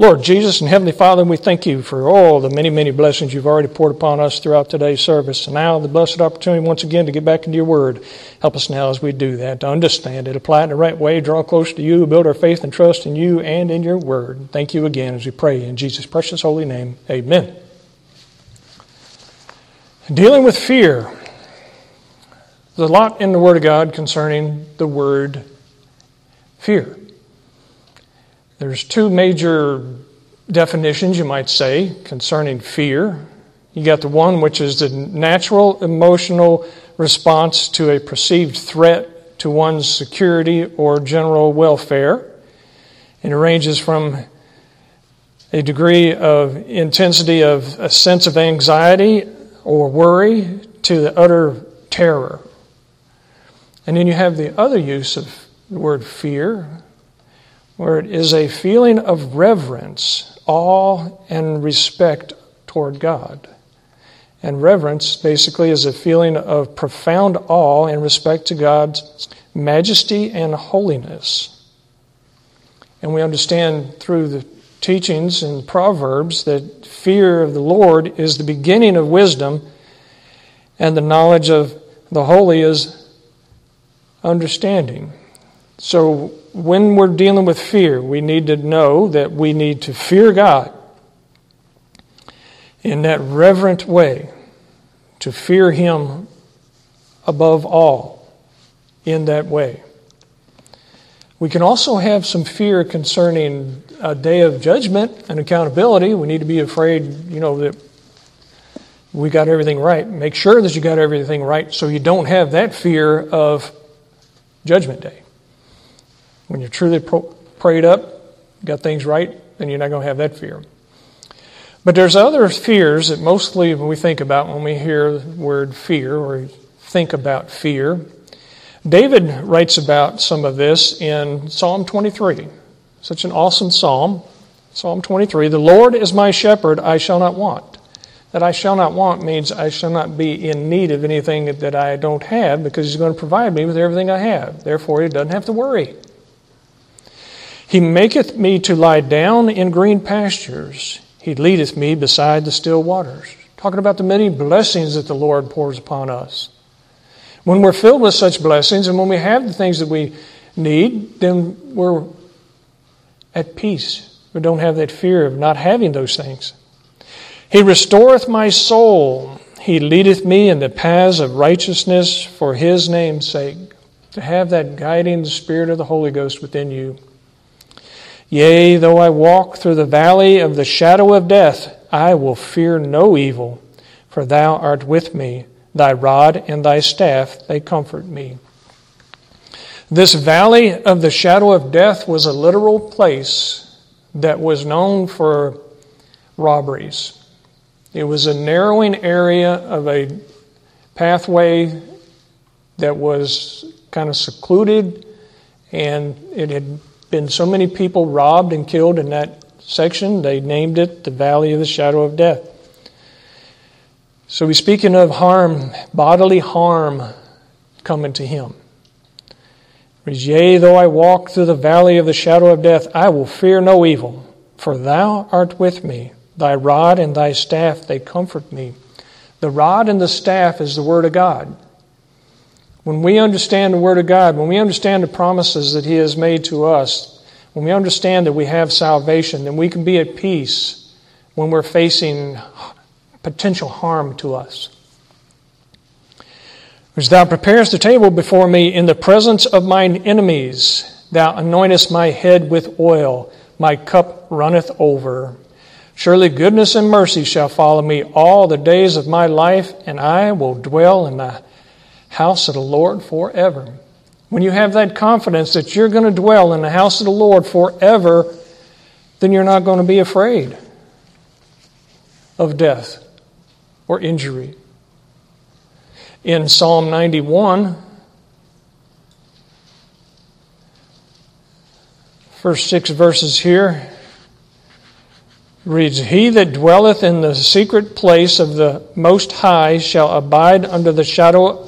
Lord Jesus and Heavenly Father, we thank you for all the many, many blessings you've already poured upon us throughout today's service. And now the blessed opportunity once again to get back into your word. Help us now as we do that to understand it, apply it in the right way, draw close to you, build our faith and trust in you and in your word. Thank you again as we pray in Jesus' precious holy name. Amen. Dealing with fear. There's a lot in the Word of God concerning the word fear. There's two major definitions, you might say, concerning fear. You got the one which is the natural emotional response to a perceived threat to one's security or general welfare. And it ranges from a degree of intensity of a sense of anxiety or worry to the utter terror. And then you have the other use of the word fear, where it is a feeling of reverence, awe, and respect toward God. And reverence basically is a feeling of profound awe and respect to God's majesty and holiness. And we understand through the teachings and Proverbs that fear of the Lord is the beginning of wisdom, and the knowledge of the holy is understanding. So when we're dealing with fear, we need to know that we need to fear God in that reverent way, to fear Him above all in that way. We can also have some fear concerning a day of judgment and accountability. We need to be afraid, you know, that we got everything right. Make sure that you got everything right so you don't have that fear of judgment day. When you're truly prayed up, got things right, then you're not going to have that fear. But there's other fears that mostly we think about when we hear the word fear or think about fear. David writes about some of this in Psalm 23. Such an awesome psalm. Psalm 23 The Lord is my shepherd, I shall not want. That I shall not want means I shall not be in need of anything that I don't have because He's going to provide me with everything I have. Therefore, He doesn't have to worry. He maketh me to lie down in green pastures. He leadeth me beside the still waters. Talking about the many blessings that the Lord pours upon us. When we're filled with such blessings and when we have the things that we need, then we're at peace. We don't have that fear of not having those things. He restoreth my soul. He leadeth me in the paths of righteousness for his name's sake. To have that guiding spirit of the Holy Ghost within you. Yea, though I walk through the valley of the shadow of death, I will fear no evil, for thou art with me. Thy rod and thy staff, they comfort me. This valley of the shadow of death was a literal place that was known for robberies. It was a narrowing area of a pathway that was kind of secluded, and it had been so many people robbed and killed in that section, they named it the Valley of the Shadow of Death. So he's speaking of harm, bodily harm coming to him. Yea, though I walk through the valley of the shadow of death, I will fear no evil, for thou art with me. Thy rod and thy staff, they comfort me. The rod and the staff is the Word of God. When we understand the Word of God, when we understand the promises that He has made to us, when we understand that we have salvation, then we can be at peace when we're facing potential harm to us. As thou preparest the table before me in the presence of mine enemies, thou anointest my head with oil, my cup runneth over. Surely goodness and mercy shall follow me all the days of my life, and I will dwell in the house of the Lord forever. When you have that confidence that you're going to dwell in the house of the Lord forever, then you're not going to be afraid of death or injury. In Psalm 91, first six verses here, reads, He that dwelleth in the secret place of the Most High shall abide under the shadow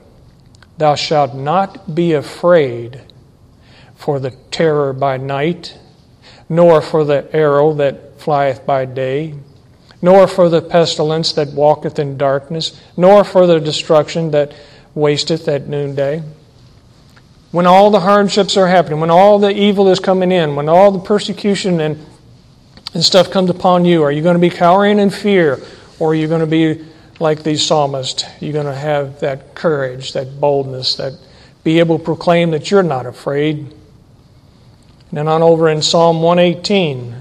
Thou shalt not be afraid for the terror by night, nor for the arrow that flieth by day, nor for the pestilence that walketh in darkness, nor for the destruction that wasteth at noonday. When all the hardships are happening, when all the evil is coming in, when all the persecution and, and stuff comes upon you, are you going to be cowering in fear, or are you going to be like these psalmists? You're going to have that courage, that boldness, that be able to proclaim that you're not afraid and then on over in Psalm 118,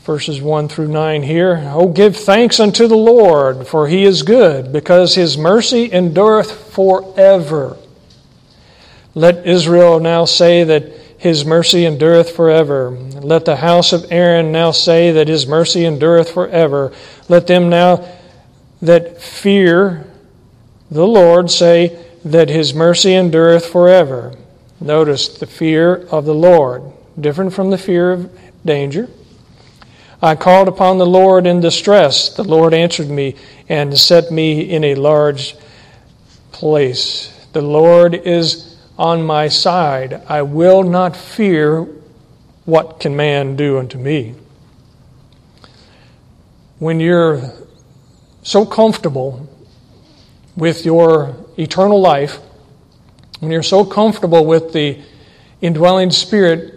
verses 1 through 9 here. Oh, give thanks unto the Lord, for he is good, because his mercy endureth forever. Let Israel now say that his mercy endureth forever. Let the house of Aaron now say that his mercy endureth forever. Let them now that fear the Lord say that his mercy endureth forever. Notice the fear of the Lord, different from the fear of danger. I called upon the Lord in distress. The Lord answered me and set me in a large place. The Lord is on my side. I will not fear what can man do unto me. When you're so comfortable with your eternal life, when you're so comfortable with the indwelling spirit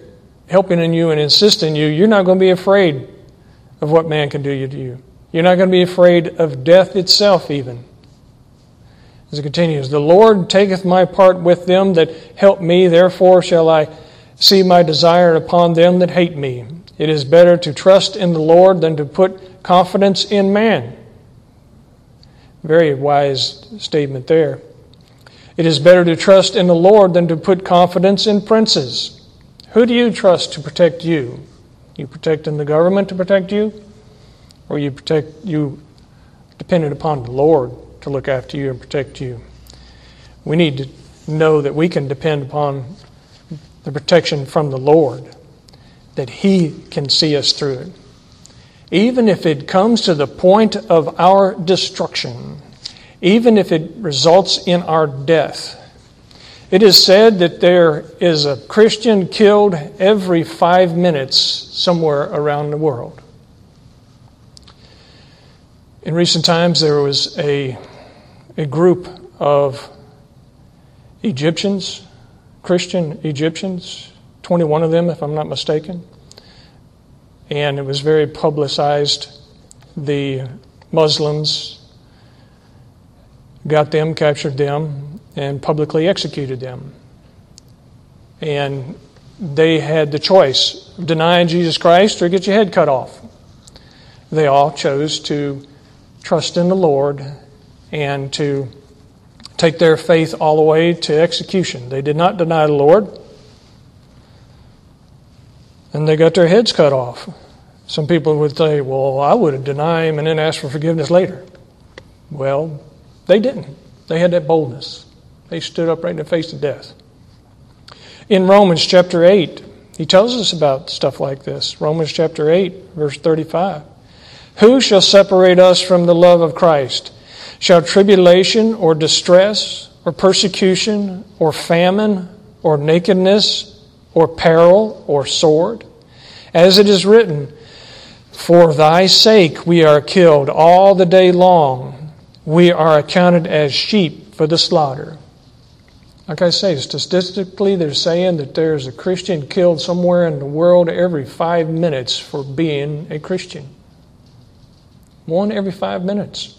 helping in you and insisting you, you're not going to be afraid of what man can do to you. You're not going to be afraid of death itself, even. As it continues, the Lord taketh my part with them that help me, therefore shall I see my desire upon them that hate me. It is better to trust in the Lord than to put confidence in man. Very wise statement there. It is better to trust in the Lord than to put confidence in princes. Who do you trust to protect you? You protect in the government to protect you? Or you protect you dependent upon the Lord to look after you and protect you? We need to know that we can depend upon the protection from the Lord, that He can see us through it. Even if it comes to the point of our destruction, even if it results in our death. It is said that there is a Christian killed every five minutes somewhere around the world. In recent times, there was a, a group of Egyptians, Christian Egyptians, 21 of them, if I'm not mistaken, and it was very publicized. The Muslims got them, captured them, and publicly executed them. And they had the choice denying Jesus Christ or get your head cut off. They all chose to trust in the Lord and to take their faith all the way to execution. They did not deny the Lord, and they got their heads cut off. Some people would say, well, I would have denied him and then asked for forgiveness later. Well, they didn't. They had that boldness. They stood up right in the face of death. In Romans chapter 8, he tells us about stuff like this. Romans chapter 8, verse 35. Who shall separate us from the love of Christ? Shall tribulation or distress or persecution or famine or nakedness or peril or sword? As it is written, For thy sake we are killed all the day long we are accounted as sheep for the slaughter. Like I say, statistically, they're saying that there's a Christian killed somewhere in the world every five minutes for being a Christian. One every five minutes.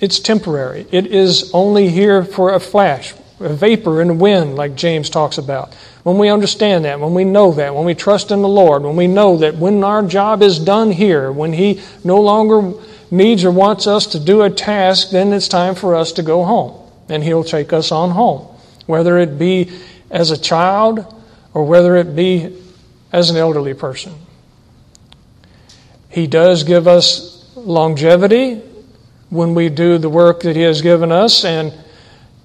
it's temporary, it is only here for a flash, a vapor the wind, like James talks about. When we understand that, when we know that, when we trust in the Lord, when we know that when our job is done here, when He no longer needs or wants us to do a task, then it's time for us to go home. And He'll take us on home, whether it be as a child or whether it be as an elderly person. He does give us longevity when we do the work that He has given us, and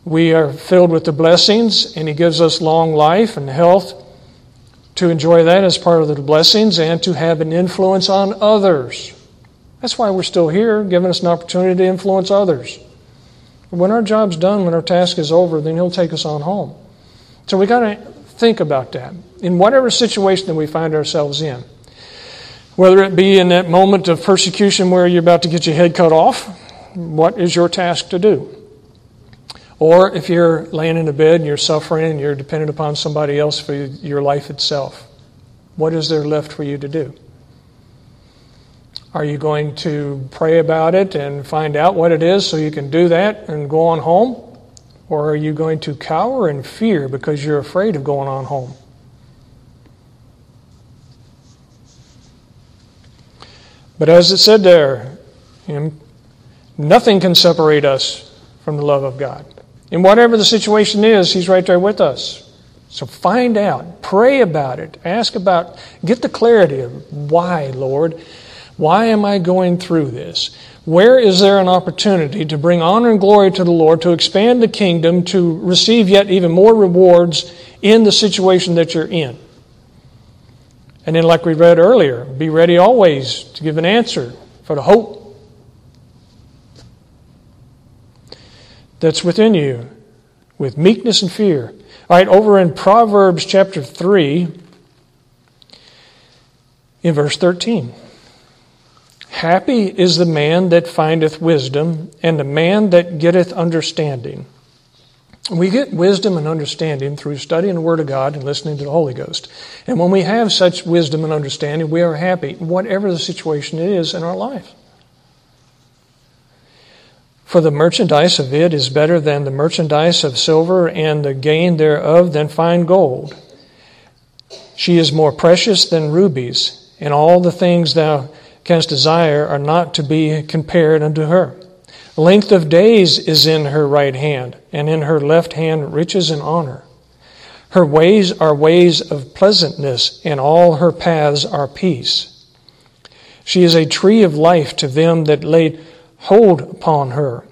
we are filled with the blessings, and He gives us long life and health to enjoy that as part of the blessings and to have an influence on others. That's why we're still here, giving us an opportunity to influence others. When our job's done, when our task is over, then He'll take us on home. So we got to think about that in whatever situation that we find ourselves in. Whether it be in that moment of persecution where you're about to get your head cut off, what is your task to do? Or if you're laying in a bed and you're suffering and you're dependent upon somebody else for your life itself, what is there left for you to do? Are you going to pray about it and find out what it is so you can do that and go on home? Or are you going to cower in fear because you're afraid of going on home? But as it said there, nothing can separate us from the love of God. And whatever the situation is, He's right there with us. So find out, pray about it, ask about, get the clarity of why, Lord. Why am I going through this? Where is there an opportunity to bring honor and glory to the Lord, to expand the kingdom, to receive yet even more rewards in the situation that you're in? And then, like we read earlier, be ready always to give an answer for the hope that's within you with meekness and fear. All right, over in Proverbs chapter 3, in verse 13. Happy is the man that findeth wisdom, and the man that getteth understanding. We get wisdom and understanding through studying the Word of God and listening to the Holy Ghost. And when we have such wisdom and understanding, we are happy, whatever the situation is in our life. For the merchandise of it is better than the merchandise of silver, and the gain thereof than fine gold. She is more precious than rubies, and all the things thou canst desire are not to be compared unto her. Length of days is in her right hand, and in her left hand riches and honor. Her ways are ways of pleasantness, and all her paths are peace. She is a tree of life to them that lay hold upon her,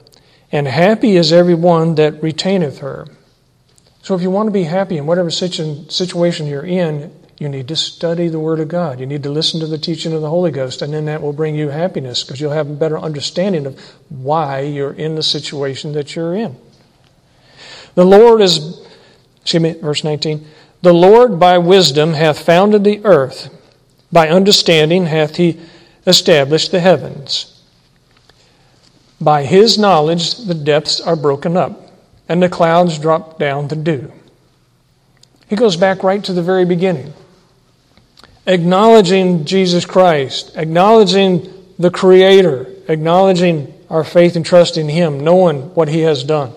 and happy is every one that retaineth her. So if you want to be happy in whatever situation you're in, you need to study the Word of God. You need to listen to the teaching of the Holy Ghost, and then that will bring you happiness because you'll have a better understanding of why you're in the situation that you're in. The Lord is, excuse me, verse 19. The Lord by wisdom hath founded the earth, by understanding hath he established the heavens. By his knowledge the depths are broken up, and the clouds drop down the dew. He goes back right to the very beginning acknowledging Jesus Christ, acknowledging the Creator, acknowledging our faith and trust in Him, knowing what He has done.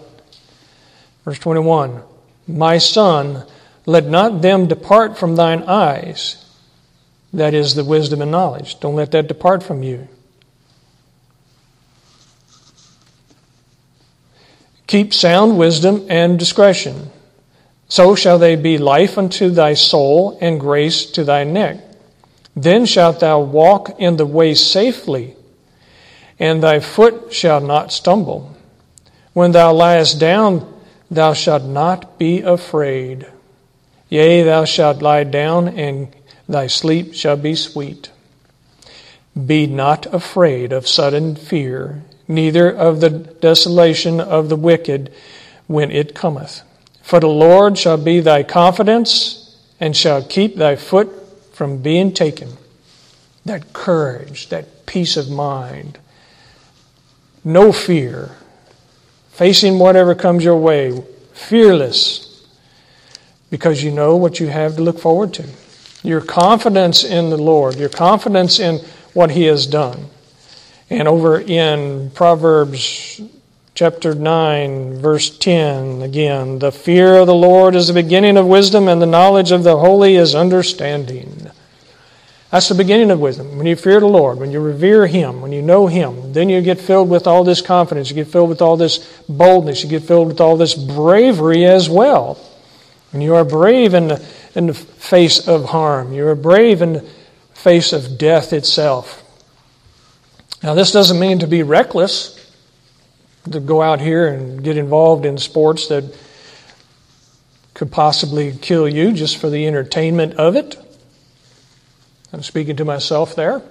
Verse 21 My son, let not them depart from thine eyes. That is the wisdom and knowledge. Don't let that depart from you. Keep sound wisdom and discretion. So shall they be life unto thy soul and grace to thy neck. Then shalt thou walk in the way safely, and thy foot shall not stumble. When thou liest down, thou shalt not be afraid. Yea, thou shalt lie down, and thy sleep shall be sweet. Be not afraid of sudden fear, neither of the desolation of the wicked when it cometh for the Lord shall be thy confidence and shall keep thy foot from being taken. That courage, that peace of mind, no fear, facing whatever comes your way, fearless, because you know what you have to look forward to. Your confidence in the Lord, your confidence in what He has done. And over in Proverbs chapter 9, verse 10, again, the fear of the Lord is the beginning of wisdom, and the knowledge of the holy is understanding. That's the beginning of wisdom. When you fear the Lord, when you revere Him, when you know Him, then you get filled with all this confidence. You get filled with all this boldness. You get filled with all this bravery as well. When you are brave in the, in the face of harm, you are brave in the face of death itself. Now, this doesn't mean to be reckless, to go out here and get involved in sports that could possibly kill you just for the entertainment of it. I'm speaking to myself there.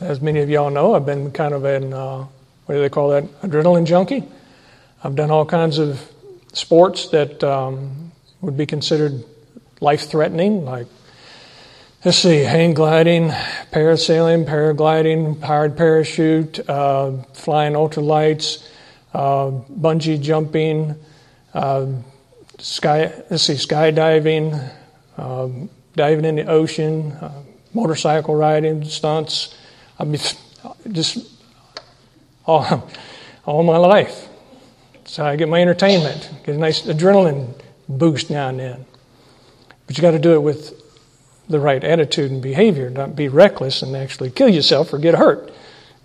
As many of y'all know, I've been kind of an, uh, what do they call that, adrenaline junkie. I've done all kinds of sports that um, would be considered life threatening, like, let's see, hang gliding, parasailing, paragliding, powered parachute, uh, flying ultralights, uh, bungee jumping, uh, sky, let's see, skydiving, um, diving in the ocean, uh, motorcycle riding, stunts. I mean, just all, all my life. So I get my entertainment, get a nice adrenaline boost now and then. But you got to do it with the right attitude and behavior, not be reckless and actually kill yourself or get hurt.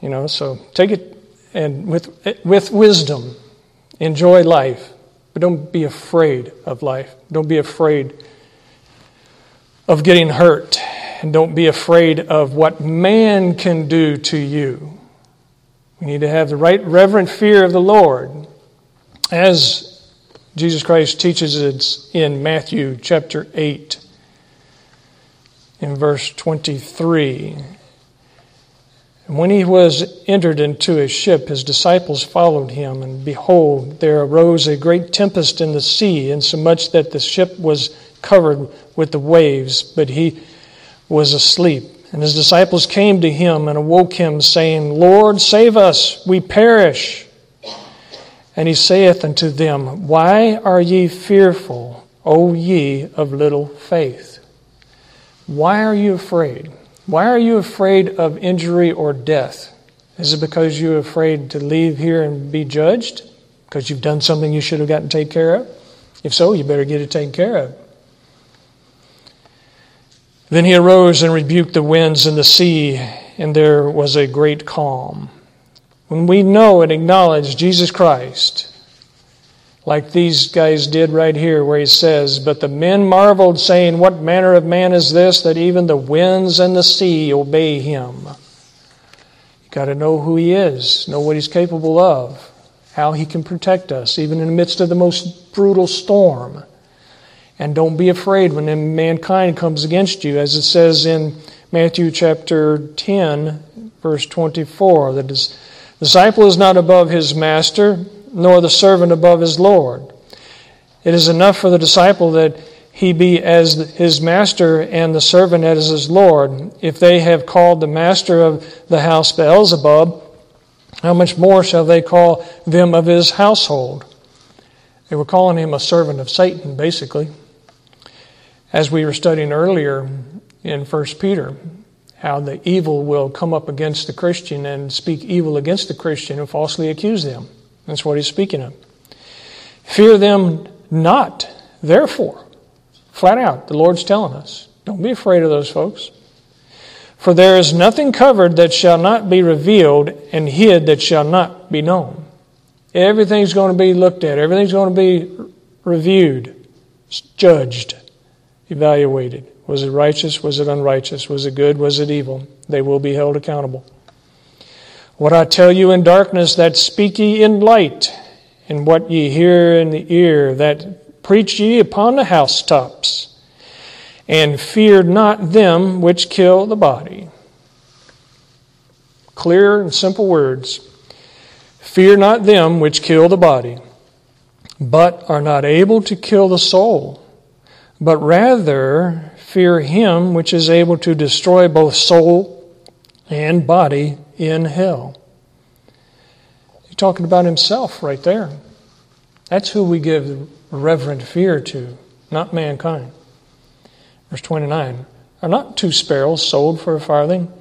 You know, so take it and with with wisdom, enjoy life, but don't be afraid of life. Don't be afraid of getting hurt. And don't be afraid of what man can do to you. We need to have the right reverent fear of the Lord. As Jesus Christ teaches us in Matthew chapter 8, in verse 23. And when he was entered into a ship, his disciples followed him, and behold, there arose a great tempest in the sea, insomuch that the ship was covered with the waves, but he was asleep. And his disciples came to him and awoke him, saying, Lord, save us, we perish. And he saith unto them, Why are ye fearful, O ye of little faith? Why are you afraid? Why are you afraid of injury or death? Is it because you're afraid to leave here and be judged? Because you've done something you should have gotten taken care of? If so, you better get it taken care of. Then he arose and rebuked the winds and the sea, and there was a great calm. When we know and acknowledge Jesus Christ, like these guys did right here, where he says, But the men marveled, saying, What manner of man is this that even the winds and the sea obey him? You got to know who he is, know what he's capable of, how he can protect us, even in the midst of the most brutal storm. And don't be afraid when mankind comes against you, as it says in Matthew chapter 10, verse 24. The disciple is not above his master, nor the servant above his Lord. It is enough for the disciple that he be as his master and the servant as his Lord. If they have called the master of the house Beelzebub, how much more shall they call them of his household? They were calling him a servant of Satan, basically. As we were studying earlier in 1 Peter, how the evil will come up against the Christian and speak evil against the Christian and falsely accuse them. That's what he's speaking of. Fear them not, therefore. Flat out, the Lord's telling us. Don't be afraid of those folks. For there is nothing covered that shall not be revealed, and hid that shall not be known. Everything's going to be looked at, everything's going to be reviewed, judged evaluated. Was it righteous? Was it unrighteous? Was it good? Was it evil? They will be held accountable. What I tell you in darkness, that speak ye in light, and what ye hear in the ear, that preach ye upon the housetops. And fear not them which kill the body. Clear and simple words. Fear not them which kill the body, but are not able to kill the soul but rather fear him which is able to destroy both soul and body in hell. He's talking about himself right there. That's who we give reverent fear to, not mankind. Verse 29 Are not two sparrows sold for a farthing?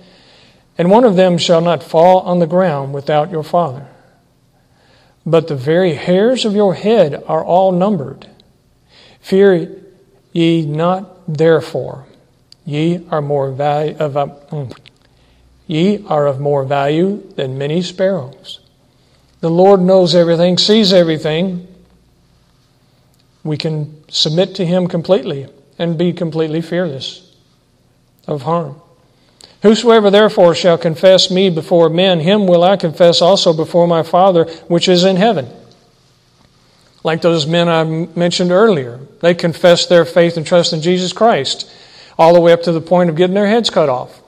And one of them shall not fall on the ground without your Father. But the very hairs of your head are all numbered. Fear ye not therefore. Ye are more mm, ye are of more value than many sparrows. The Lord knows everything, sees everything. We can submit to Him completely and be completely fearless of harm. Whosoever therefore shall confess me before men, him will I confess also before my Father which is in heaven. Like those men I mentioned earlier, they confessed their faith and trust in Jesus Christ, all the way up to the point of getting their heads cut off.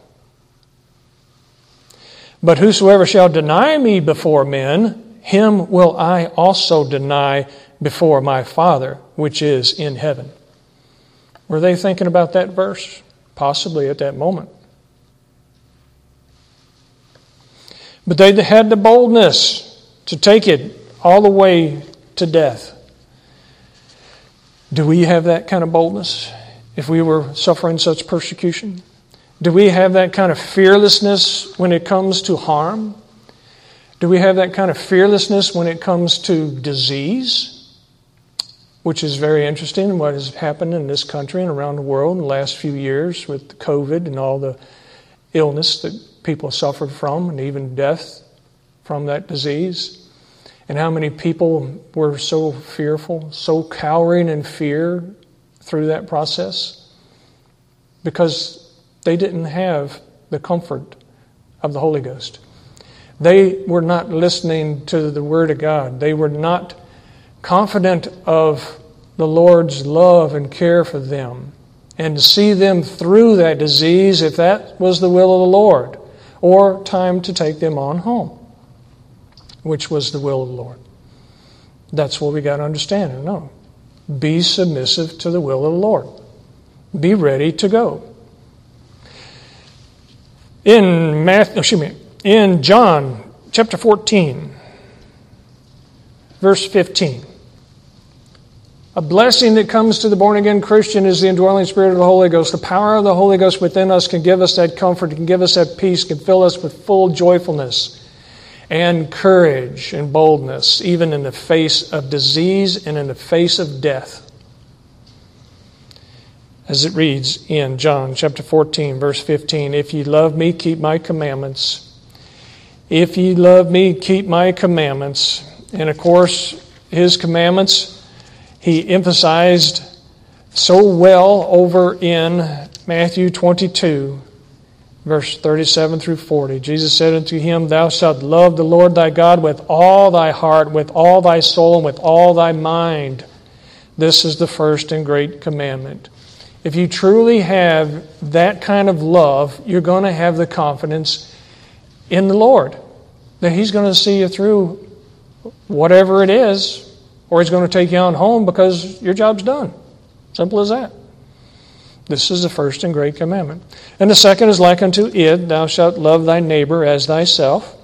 But whosoever shall deny me before men, him will I also deny before my Father which is in heaven. Were they thinking about that verse? Possibly at that moment. But they had the boldness to take it all the way to death. Do we have that kind of boldness if we were suffering such persecution? Do we have that kind of fearlessness when it comes to harm? Do we have that kind of fearlessness when it comes to disease? Which is very interesting what has happened in this country and around the world in the last few years with COVID and all the illness that people suffered from, and even death from that disease. And how many people were so fearful, so cowering in fear through that process? Because they didn't have the comfort of the Holy Ghost. They were not listening to the Word of God. They were not confident of the Lord's love and care for them and to see them through that disease if that was the will of the Lord or time to take them on home, which was the will of the Lord. That's what we got to understand and know. Be submissive to the will of the Lord. Be ready to go. In Matthew, oh, excuse me, in John chapter 14, verse 15. A blessing that comes to the born again Christian is the indwelling spirit of the Holy Ghost. The power of the Holy Ghost within us can give us that comfort, can give us that peace, can fill us with full joyfulness and courage and boldness, even in the face of disease and in the face of death. As it reads in John chapter 14, verse 15 If ye love me, keep my commandments. If ye love me, keep my commandments. And of course, his commandments he emphasized so well over in Matthew 22, verse 37 through 40. Jesus said unto him, Thou shalt love the Lord thy God with all thy heart, with all thy soul, and with all thy mind. This is the first and great commandment. If you truly have that kind of love, you're going to have the confidence in the Lord that He's going to see you through whatever it is or he's going to take you on home because your job's done. Simple as that. This is the first and great commandment. And the second is like unto it, thou shalt love thy neighbor as thyself.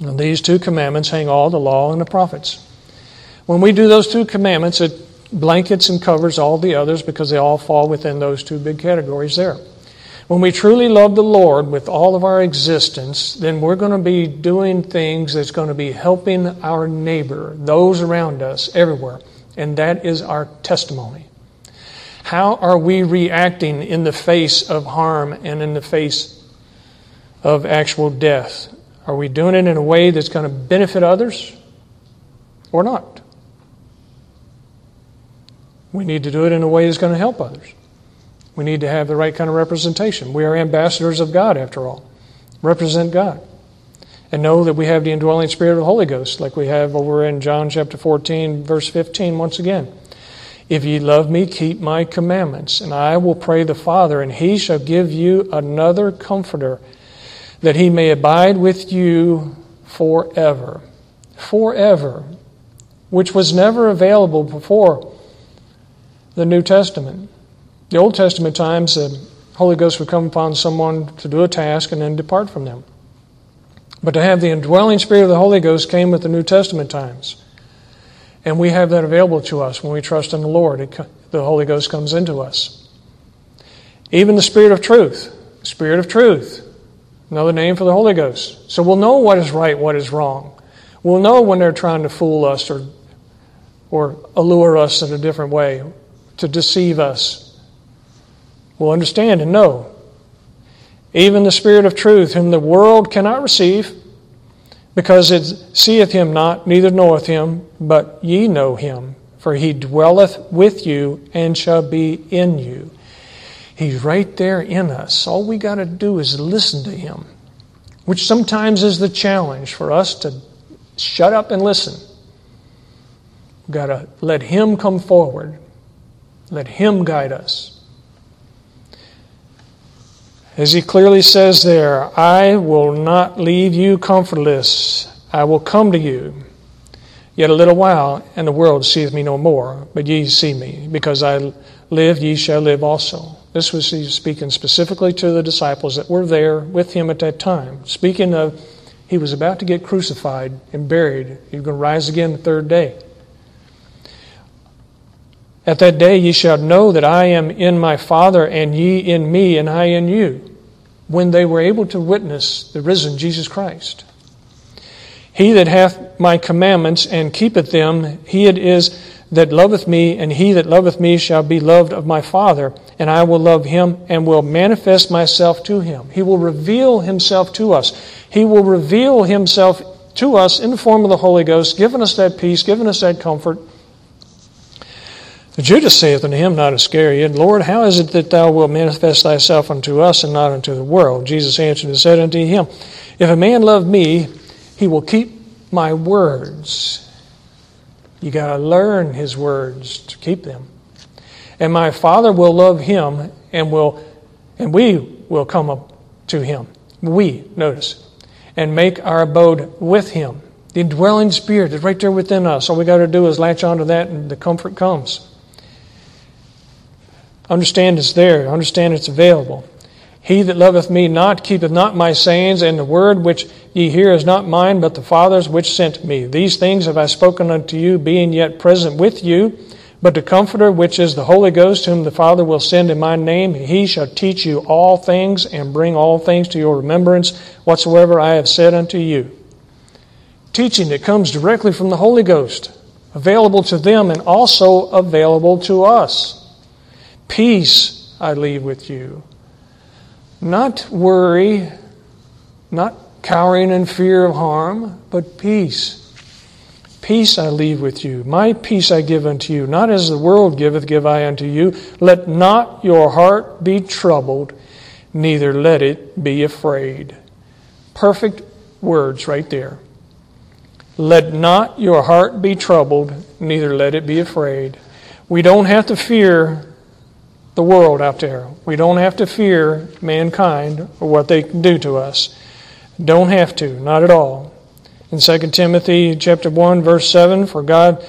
And these two commandments hang all the law and the prophets. When we do those two commandments, it blankets and covers all the others because they all fall within those two big categories there. When we truly love the Lord with all of our existence, then we're going to be doing things that's going to be helping our neighbor, those around us, everywhere. And that is our testimony. How are we reacting in the face of harm and in the face of actual death? Are we doing it in a way that's going to benefit others or not? We need to do it in a way that's going to help others. We need to have the right kind of representation. We are ambassadors of God, after all. Represent God. And know that we have the indwelling spirit of the Holy Ghost, like we have over in John chapter 14, verse 15, once again. If ye love me, keep my commandments, and I will pray the Father, and he shall give you another comforter, that he may abide with you forever. Forever. Which was never available before the New Testament. The Old Testament times, the Holy Ghost would come upon someone to do a task and then depart from them. But to have the indwelling spirit of the Holy Ghost came with the New Testament times. And we have that available to us when we trust in the Lord. It, the Holy Ghost comes into us. Even the Spirit of truth. Spirit of truth. Another name for the Holy Ghost. So we'll know what is right, what is wrong. We'll know when they're trying to fool us or, or allure us in a different way, to deceive us. We'll understand and know. Even the Spirit of truth, whom the world cannot receive, because it seeth him not, neither knoweth him, but ye know him, for he dwelleth with you and shall be in you. He's right there in us. All we got to do is listen to him, which sometimes is the challenge for us to shut up and listen. We've got to let him come forward, let him guide us. As he clearly says there, I will not leave you comfortless. I will come to you. Yet a little while, and the world seeth me no more, but ye see me. Because I live, ye shall live also. This was he speaking specifically to the disciples that were there with him at that time. Speaking of, he was about to get crucified and buried. He was going to rise again the third day. At that day ye shall know that I am in my Father, and ye in me, and I in you. When they were able to witness the risen Jesus Christ. He that hath my commandments and keepeth them, he it is that loveth me, and he that loveth me shall be loved of my Father, and I will love him and will manifest myself to him. He will reveal himself to us. He will reveal himself to us in the form of the Holy Ghost, giving us that peace, giving us that comfort. Judas saith unto him, not Iscariot, Lord, how is it that thou wilt manifest thyself unto us and not unto the world? Jesus answered and said unto him, If a man love me, he will keep my words. You got to learn his words to keep them. And my Father will love him and will and we will come up to him. We, notice, and make our abode with him. The indwelling spirit is right there within us. All we got to do is latch onto that and the comfort comes. Understand it's there. Understand it's available. He that loveth me not keepeth not my sayings, and the word which ye hear is not mine, but the Father's which sent me. These things have I spoken unto you, being yet present with you. But the Comforter, which is the Holy Ghost, whom the Father will send in my name, he shall teach you all things, and bring all things to your remembrance, whatsoever I have said unto you. Teaching that comes directly from the Holy Ghost, available to them and also available to us. Peace I leave with you. Not worry, not cowering in fear of harm, but peace. Peace I leave with you. My peace I give unto you. Not as the world giveth, give I unto you. Let not your heart be troubled, neither let it be afraid. Perfect words right there. Let not your heart be troubled, neither let it be afraid. We don't have to fear the world out there. We don't have to fear mankind or what they can do to us. Don't have to, not at all. In 2 Timothy chapter 1 verse 7, for God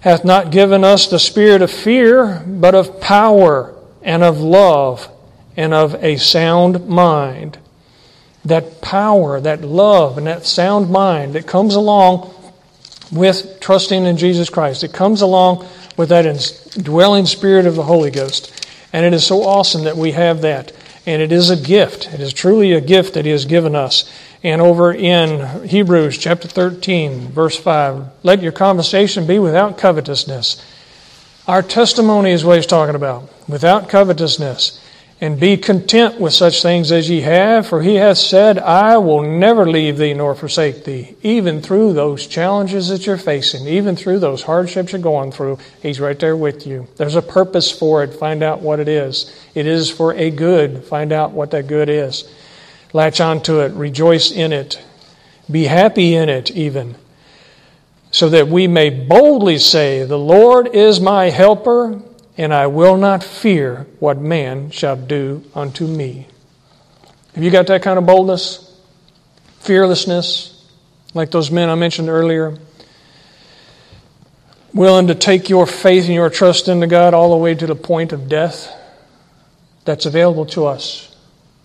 hath not given us the spirit of fear, but of power and of love and of a sound mind. That power, that love, and that sound mind that comes along with trusting in Jesus Christ. It comes along with that indwelling spirit of the Holy Ghost. And it is so awesome that we have that. And it is a gift. It is truly a gift that He has given us. And over in Hebrews chapter 13, verse 5, let your conversation be without covetousness. Our testimony is what He's talking about. Without covetousness. And be content with such things as ye have, for he hath said, I will never leave thee nor forsake thee. Even through those challenges that you're facing, even through those hardships you're going through, he's right there with you. There's a purpose for it. Find out what it is. It is for a good. Find out what that good is. Latch onto it. Rejoice in it. Be happy in it, even. So that we may boldly say, The Lord is my helper and I will not fear what man shall do unto me. Have you got that kind of boldness? Fearlessness, like those men I mentioned earlier? Willing to take your faith and your trust into God all the way to the point of death? That's available to us.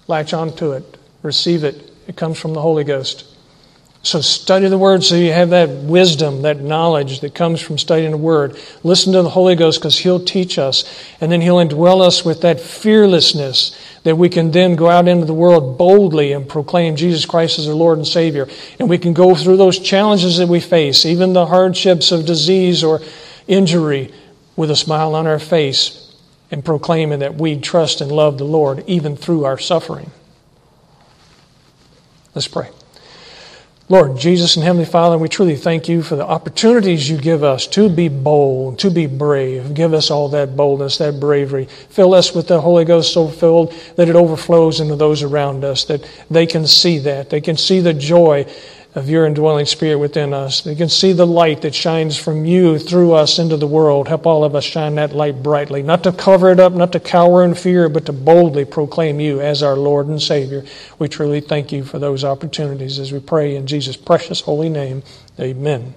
Latch on to it. Receive it. It comes from the Holy Ghost. So study the Word so you have that wisdom, that knowledge that comes from studying the Word. Listen to the Holy Ghost because He'll teach us. And then He'll indwell us with that fearlessness that we can then go out into the world boldly and proclaim Jesus Christ as our Lord and Savior. And we can go through those challenges that we face, even the hardships of disease or injury, with a smile on our face and proclaiming that we trust and love the Lord even through our suffering. Let's pray. Lord Jesus and Heavenly Father, we truly thank you for the opportunities you give us to be bold, to be brave. Give us all that boldness, that bravery. Fill us with the Holy Ghost so filled that it overflows into those around us, that they can see that. They can see the joy of your indwelling spirit within us. They can see the light that shines from you through us into the world. Help all of us shine that light brightly, not to cover it up, not to cower in fear, but to boldly proclaim you as our Lord and Savior. We truly thank you for those opportunities as we pray in Jesus' precious holy name. Amen.